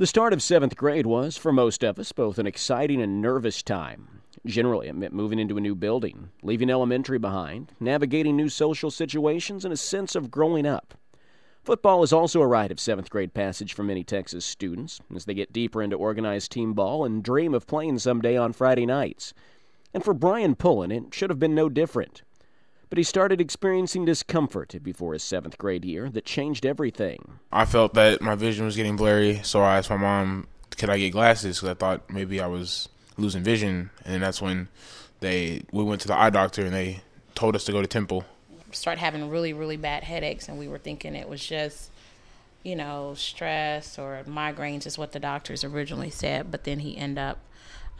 The start of seventh grade was, for most of us, both an exciting and nervous time. Generally, it meant moving into a new building, leaving elementary behind, navigating new social situations, and a sense of growing up. Football is also a rite of seventh grade passage for many Texas students as they get deeper into organized team ball and dream of playing someday on Friday nights. And for Brian Pullen, it should have been no different. But he started experiencing discomfort before his seventh grade year that changed everything. I felt that my vision was getting blurry, so I asked my mom, could I get glasses? Because I thought maybe I was losing vision. And that's when they we went to the eye doctor and they told us to go to Temple start having really really bad headaches and we were thinking it was just you know stress or migraines is what the doctors originally said but then he ended up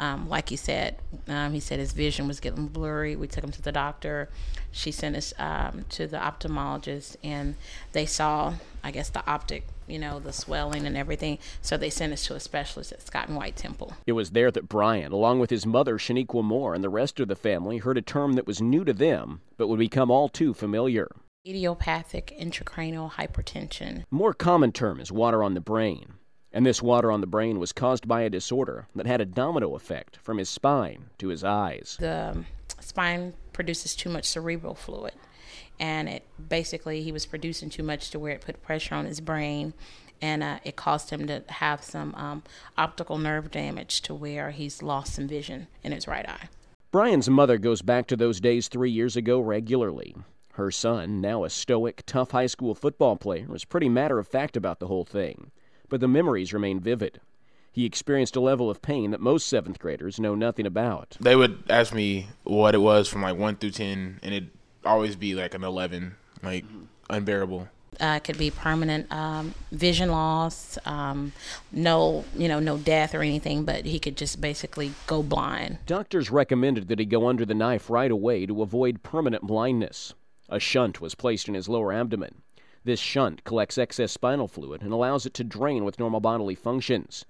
um, like he said um, he said his vision was getting blurry we took him to the doctor she sent us um, to the ophthalmologist and they saw i guess the optic you know, the swelling and everything. So they sent us to a specialist at Scott and White Temple. It was there that Brian, along with his mother, Shaniqua Moore, and the rest of the family, heard a term that was new to them, but would become all too familiar. Idiopathic intracranial hypertension. More common term is water on the brain. And this water on the brain was caused by a disorder that had a domino effect from his spine to his eyes. The spine produces too much cerebral fluid and it basically he was producing too much to where it put pressure on his brain and uh, it caused him to have some um, optical nerve damage to where he's lost some vision in his right eye. Brian's mother goes back to those days three years ago regularly. Her son, now a stoic, tough high school football player, is pretty matter of fact about the whole thing, but the memories remain vivid. He experienced a level of pain that most seventh graders know nothing about. They would ask me what it was from like 1 through 10, and it'd always be like an 11, like unbearable. Uh, it could be permanent um, vision loss, um, no, you know, no death or anything, but he could just basically go blind. Doctors recommended that he go under the knife right away to avoid permanent blindness. A shunt was placed in his lower abdomen. This shunt collects excess spinal fluid and allows it to drain with normal bodily functions.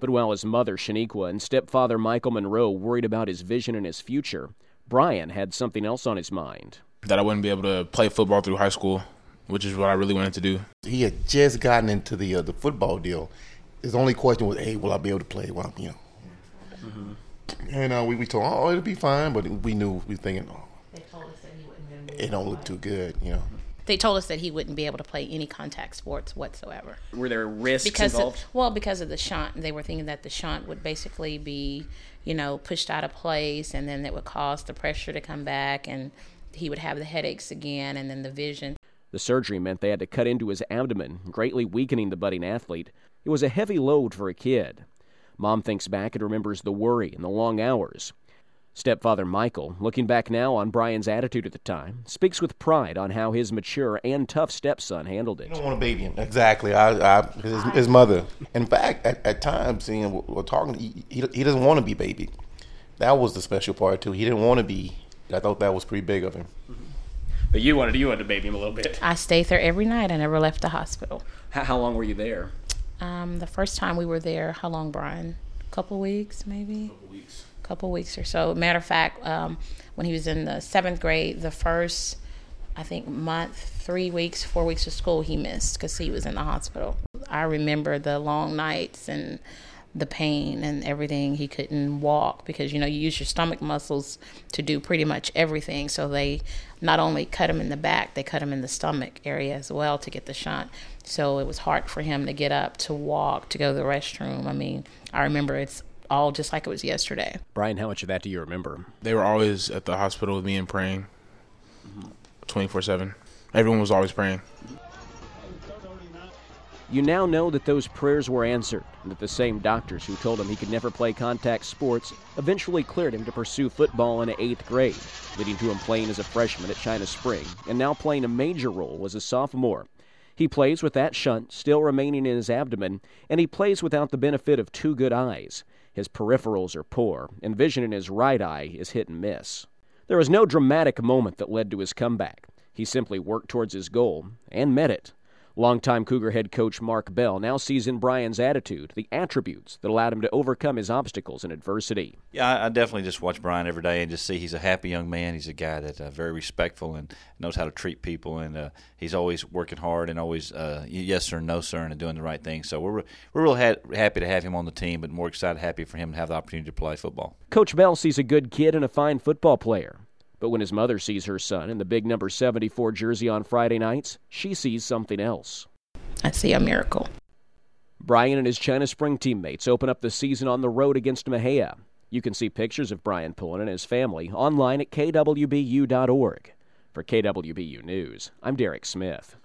But while his mother, Shaniqua, and stepfather, Michael Monroe, worried about his vision and his future, Brian had something else on his mind that I wouldn't be able to play football through high school, which is what I really wanted to do. He had just gotten into the uh, the football deal. His only question was, "Hey, will I be able to play?" Well, you know. Mm-hmm. And uh, we we told, "Oh, it'll be fine," but we knew we were thinking, "Oh, they told us that he wouldn't. It don't look too good," you know. They told us that he wouldn't be able to play any contact sports whatsoever. Were there risks because involved? Of, well, because of the shunt, they were thinking that the shunt would basically be, you know, pushed out of place, and then that would cause the pressure to come back, and he would have the headaches again and then the vision. The surgery meant they had to cut into his abdomen, greatly weakening the budding athlete. It was a heavy load for a kid. Mom thinks back and remembers the worry and the long hours. Stepfather Michael, looking back now on Brian's attitude at the time, speaks with pride on how his mature and tough stepson handled it. You don't want a baby him. Exactly. I, I his, his, mother. In fact, at, at times, you know, we're talking, he, he, he doesn't want to be baby. That was the special part, too. He didn't want to be I thought that was pretty big of him. Mm-hmm. But you wanted you wanted to baby him a little bit. I stayed there every night. I never left the hospital. How, how long were you there? Um, the first time we were there, how long, Brian? A couple weeks, maybe. Couple weeks. Couple weeks or so. Matter of fact, um, when he was in the seventh grade, the first, I think, month, three weeks, four weeks of school, he missed because he was in the hospital. I remember the long nights and the pain and everything. He couldn't walk because you know you use your stomach muscles to do pretty much everything. So they not only cut him in the back, they cut him in the stomach area as well to get the shunt. So it was hard for him to get up, to walk, to go to the restroom. I mean, I remember it's all just like it was yesterday. Brian, how much of that do you remember? They were always at the hospital with me and praying 24 7. Everyone was always praying. You now know that those prayers were answered, and that the same doctors who told him he could never play contact sports eventually cleared him to pursue football in eighth grade, leading to him playing as a freshman at China Spring, and now playing a major role as a sophomore. He plays with that shunt still remaining in his abdomen, and he plays without the benefit of two good eyes. His peripherals are poor, and vision in his right eye is hit and miss. There was no dramatic moment that led to his comeback. He simply worked towards his goal and met it. Longtime Cougar head coach Mark Bell now sees in Brian's attitude the attributes that allowed him to overcome his obstacles and adversity. Yeah, I, definitely just watch Brian every day and just see he's a happy young man. He's a guy that's uh, very respectful and knows how to treat people, and uh, he's always working hard and always uh, yes sir, no sir, and doing the right thing. So we're we're real ha- happy to have him on the team, but more excited, happy for him to have the opportunity to play football. Coach Bell sees a good kid and a fine football player. But when his mother sees her son in the big number 74 jersey on Friday nights, she sees something else. I see a miracle. Brian and his China Spring teammates open up the season on the road against Mexia. You can see pictures of Brian Pullen and his family online at kwbu.org. For KWBU News, I'm Derek Smith.